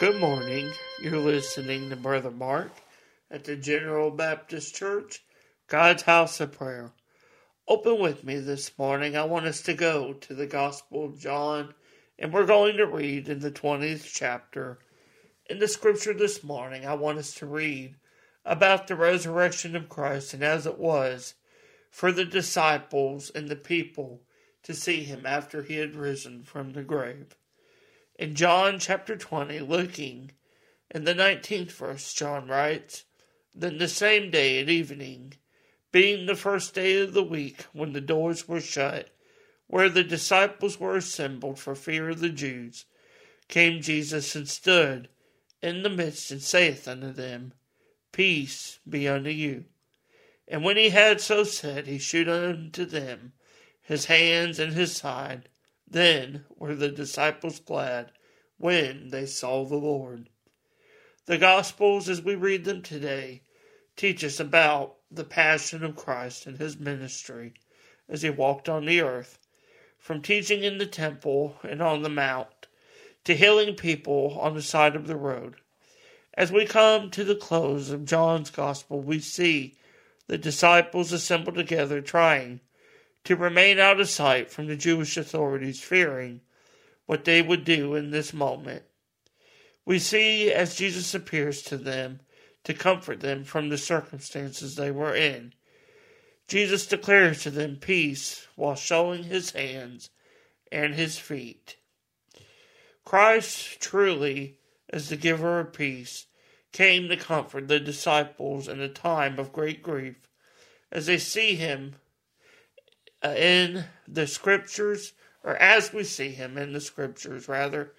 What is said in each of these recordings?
Good morning. You're listening to Brother Mark at the General Baptist Church, God's House of Prayer. Open with me this morning. I want us to go to the Gospel of John, and we're going to read in the 20th chapter. In the scripture this morning, I want us to read about the resurrection of Christ and as it was for the disciples and the people to see him after he had risen from the grave. In John chapter 20, looking in the 19th verse, John writes, Then the same day at evening, being the first day of the week, when the doors were shut, where the disciples were assembled for fear of the Jews, came Jesus and stood in the midst and saith unto them, Peace be unto you. And when he had so said, he shewed unto them his hands and his side. Then were the disciples glad when they saw the Lord. The Gospels, as we read them today, teach us about the passion of Christ and his ministry as he walked on the earth, from teaching in the temple and on the mount to healing people on the side of the road. As we come to the close of John's Gospel, we see the disciples assembled together trying to remain out of sight from the Jewish authorities, fearing what they would do in this moment. We see as Jesus appears to them to comfort them from the circumstances they were in. Jesus declares to them peace while showing his hands and his feet. Christ, truly, as the giver of peace, came to comfort the disciples in a time of great grief as they see him uh, in the scriptures, or as we see him in the scriptures, rather,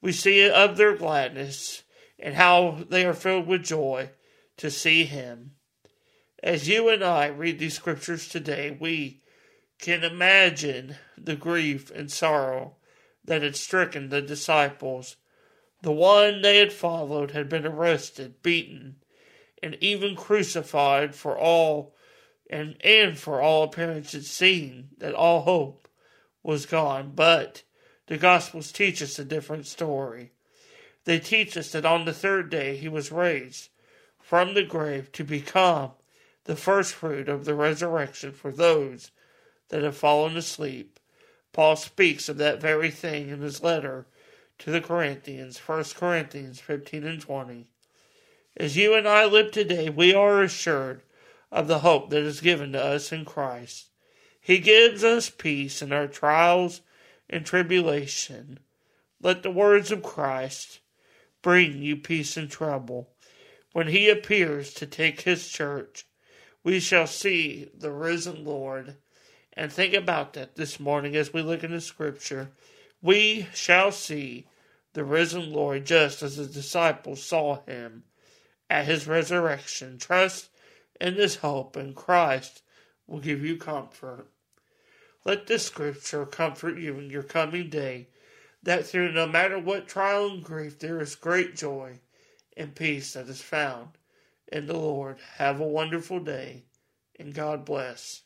we see of their gladness and how they are filled with joy to see him. As you and I read these scriptures today, we can imagine the grief and sorrow that had stricken the disciples. The one they had followed had been arrested, beaten, and even crucified for all and, and for all appearances seen that all hope was gone. But the Gospels teach us a different story. They teach us that on the third day he was raised from the grave to become the first fruit of the resurrection for those that have fallen asleep. Paul speaks of that very thing in his letter to the Corinthians, 1 Corinthians 15 and 20. As you and I live today, we are assured of the hope that is given to us in Christ. He gives us peace in our trials and tribulation. Let the words of Christ bring you peace in trouble. When he appears to take his church, we shall see the risen Lord. And think about that this morning as we look into Scripture. We shall see the risen Lord just as the disciples saw him at his resurrection. Trust in this hope and Christ will give you comfort. Let this scripture comfort you in your coming day, that through no matter what trial and grief there is great joy and peace that is found in the Lord. Have a wonderful day, and God bless.